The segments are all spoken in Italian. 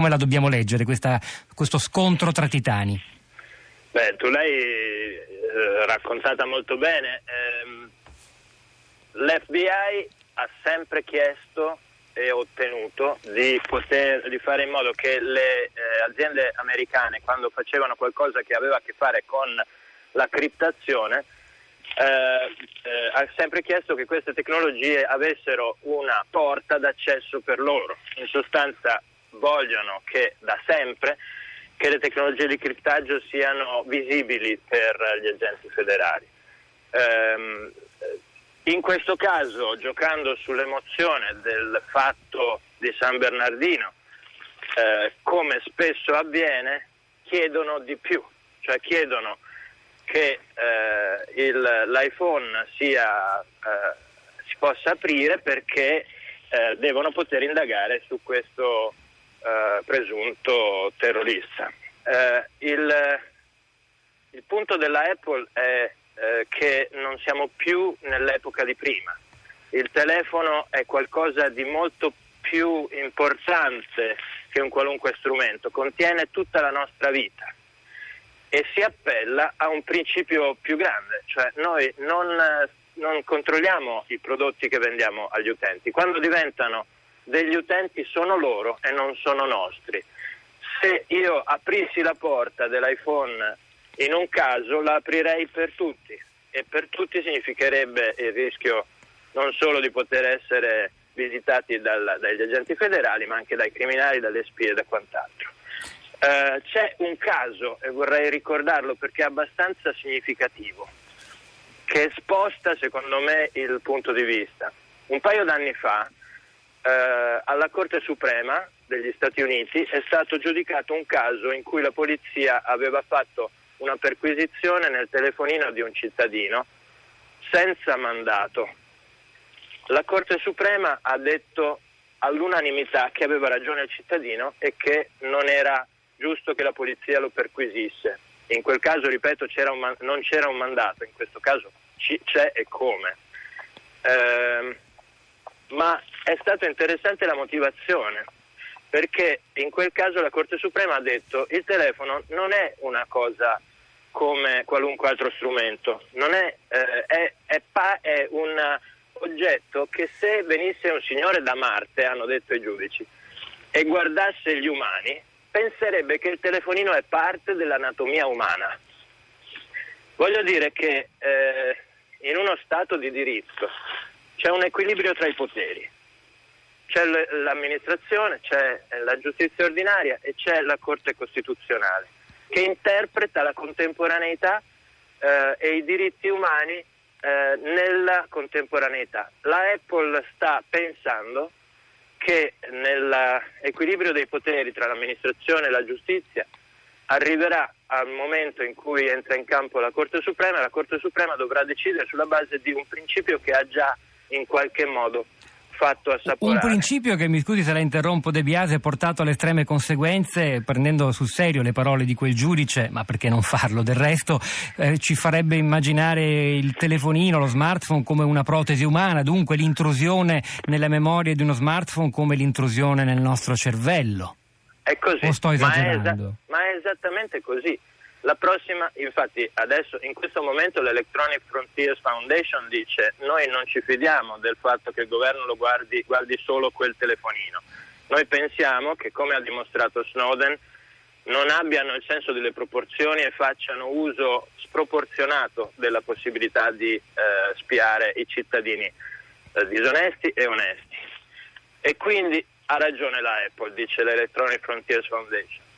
Come la dobbiamo leggere questa, questo scontro tra titani? Beh, tu l'hai eh, raccontata molto bene. Eh, L'FBI ha sempre chiesto e ottenuto di, poter, di fare in modo che le eh, aziende americane, quando facevano qualcosa che aveva a che fare con la criptazione, eh, ha sempre chiesto che queste tecnologie avessero una porta d'accesso per loro. In sostanza vogliono che da sempre che le tecnologie di criptaggio siano visibili per gli agenti federali. Um, in questo caso, giocando sull'emozione del fatto di San Bernardino, eh, come spesso avviene, chiedono di più, cioè chiedono che eh, il, l'iPhone sia, eh, si possa aprire perché eh, devono poter indagare su questo eh, presunto terrorista. Eh, il, il, punto della Apple è eh, che non siamo più nell'epoca di prima. Il telefono è qualcosa di molto più importante che un qualunque strumento, contiene tutta la nostra vita e si appella a un principio più grande, cioè noi non, non controlliamo i prodotti che vendiamo agli utenti, quando diventano degli utenti sono loro e non sono nostri. Se io aprissi la porta dell'iPhone in un caso, la aprirei per tutti e per tutti significherebbe il rischio non solo di poter essere visitati dal, dagli agenti federali, ma anche dai criminali, dalle spie e da quant'altro. Uh, c'è un caso, e vorrei ricordarlo perché è abbastanza significativo, che sposta secondo me il punto di vista. Un paio d'anni fa eh, alla Corte Suprema degli Stati Uniti è stato giudicato un caso in cui la polizia aveva fatto una perquisizione nel telefonino di un cittadino senza mandato. La Corte Suprema ha detto all'unanimità che aveva ragione il cittadino e che non era giusto che la polizia lo perquisisse. In quel caso, ripeto, c'era man- non c'era un mandato, in questo caso c- c'è e come. Eh, ma è stata interessante la motivazione, perché in quel caso la Corte Suprema ha detto che il telefono non è una cosa come qualunque altro strumento, è, eh, è, è, pa- è, un oggetto che se venisse un signore da Marte, hanno detto i giudici, e guardasse gli umani, penserebbe che il telefonino è parte dell'anatomia umana. Voglio dire che eh, in uno Stato di diritto c'è un equilibrio tra i poteri. C'è l'amministrazione, c'è la giustizia ordinaria e c'è la Corte Costituzionale che interpreta la contemporaneità eh, e i diritti umani eh, nella contemporaneità. La Apple sta pensando che nell'equilibrio dei poteri tra l'amministrazione e la giustizia arriverà al momento in cui entra in campo la Corte Suprema la Corte Suprema dovrà decidere sulla base di un principio che ha già in qualche modo fatto assaporare. Un principio che, mi scusi se la interrompo, De Biase portato alle estreme conseguenze, prendendo sul serio le parole di quel giudice, ma perché non farlo? Del resto eh, ci farebbe immaginare il telefonino, lo smartphone come una protesi umana, dunque l'intrusione nelle memorie di uno smartphone come l'intrusione nel nostro cervello. È così. O sto esagerando? Ma è, esa- ma è esattamente così. La prossima, infatti adesso in questo momento l'Electronic Frontiers Foundation dice noi non ci fidiamo del fatto che il governo lo guardi, guardi solo quel telefonino. Noi pensiamo che come ha dimostrato Snowden non abbiano il senso delle proporzioni e facciano uso sproporzionato della possibilità di eh, spiare i cittadini eh, disonesti e onesti. E quindi ha ragione la Apple, dice l'Electronic Frontiers Foundation.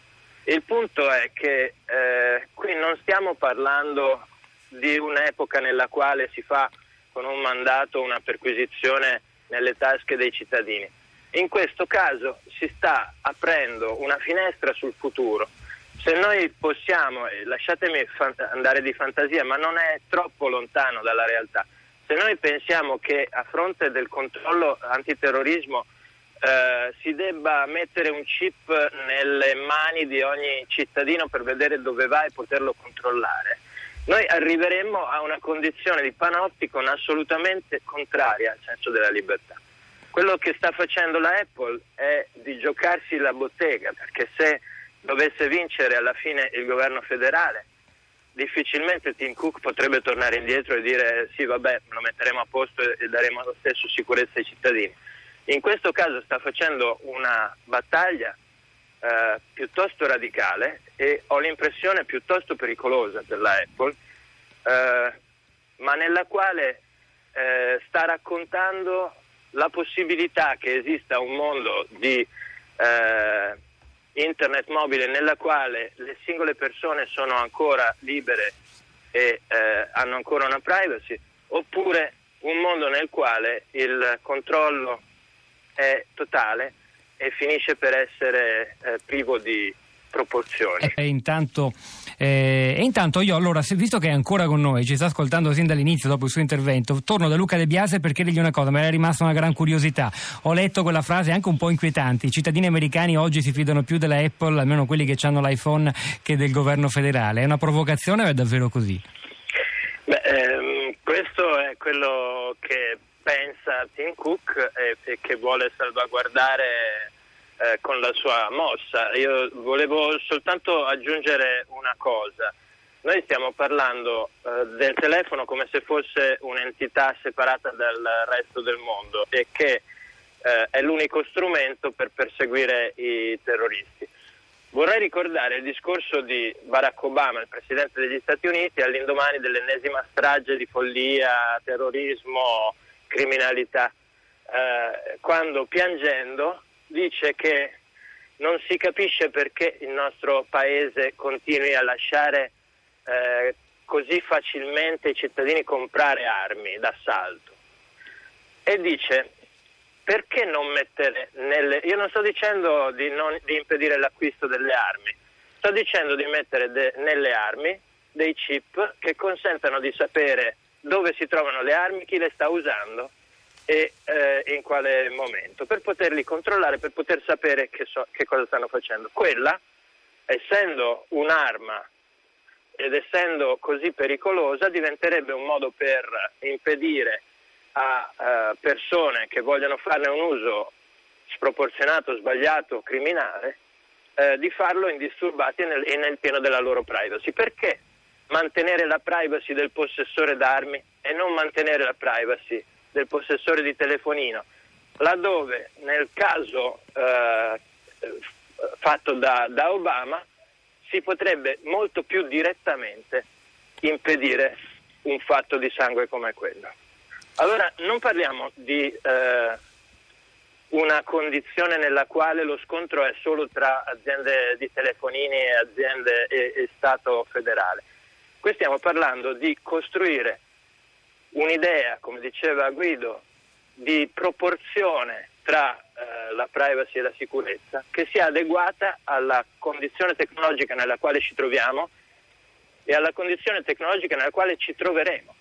Il punto è che eh, qui non stiamo parlando di un'epoca nella quale si fa con un mandato una perquisizione nelle tasche dei cittadini. In questo caso si sta aprendo una finestra sul futuro. Se noi possiamo, lasciatemi andare di fantasia, ma non è troppo lontano dalla realtà, se noi pensiamo che a fronte del controllo antiterrorismo eh, si debba mettere un chip nelle mani di ogni cittadino per vedere dove va e poterlo controllare, noi arriveremmo a una condizione di panopticon assolutamente contraria al senso della libertà. Quello che sta facendo la Apple è di giocarsi la bottega, perché se dovesse vincere alla fine il governo federale, difficilmente Tim Cook potrebbe tornare indietro e dire sì vabbè lo metteremo a posto e daremo lo stesso sicurezza ai cittadini. In questo caso sta facendo una battaglia eh, piuttosto radicale e ho l'impressione piuttosto pericolosa della Apple, eh, ma nella quale eh, sta raccontando la possibilità che esista un mondo di eh, internet mobile nella quale le singole persone sono ancora libere e eh, hanno ancora una privacy, oppure un mondo nel quale il controllo è totale e finisce per essere eh, privo di proporzioni. E intanto, eh, e intanto io allora, visto che è ancora con noi, ci sta ascoltando sin dall'inizio dopo il suo intervento, torno da Luca De Biase per chiedergli una cosa, mi era rimasta una gran curiosità. Ho letto quella frase anche un po' inquietante, i cittadini americani oggi si fidano più della Apple, almeno quelli che hanno l'iPhone, che del governo federale. È una provocazione o è davvero così? Beh, ehm, questo è quello che pensa Tim Cook e, che vuole salvaguardare eh, con la sua mossa. Io volevo soltanto aggiungere una cosa. Noi stiamo parlando eh, del telefono come se fosse un'entità separata dal resto del mondo e che eh, è l'unico strumento per perseguire i terroristi. Vorrei ricordare il discorso di Barack Obama, il Presidente degli Stati Uniti, all'indomani dell'ennesima strage di follia, terrorismo, criminalità, eh, quando piangendo dice che non si capisce perché il nostro paese continui a lasciare eh, così facilmente i cittadini comprare armi d'assalto. E dice perché non mettere nelle... Io non sto dicendo di, non, di impedire l'acquisto delle armi, sto dicendo di mettere de, nelle armi dei chip che consentano di sapere dove si trovano le armi, chi le sta usando e eh, in quale momento, per poterli controllare, per poter sapere che, so, che cosa stanno facendo. Quella, essendo un'arma ed essendo così pericolosa, diventerebbe un modo per impedire a uh, persone che vogliono farne un uso sproporzionato, sbagliato, criminale, uh, di farlo indisturbati e nel, e nel pieno della loro privacy. Perché mantenere la privacy del possessore d'armi e non mantenere la privacy del possessore di telefonino, laddove nel caso eh, fatto da, da Obama si potrebbe molto più direttamente impedire un fatto di sangue come quello. Allora non parliamo di eh, una condizione nella quale lo scontro è solo tra aziende di telefonini e aziende e, e Stato federale. Qui stiamo parlando di costruire un'idea, come diceva Guido, di proporzione tra eh, la privacy e la sicurezza che sia adeguata alla condizione tecnologica nella quale ci troviamo e alla condizione tecnologica nella quale ci troveremo.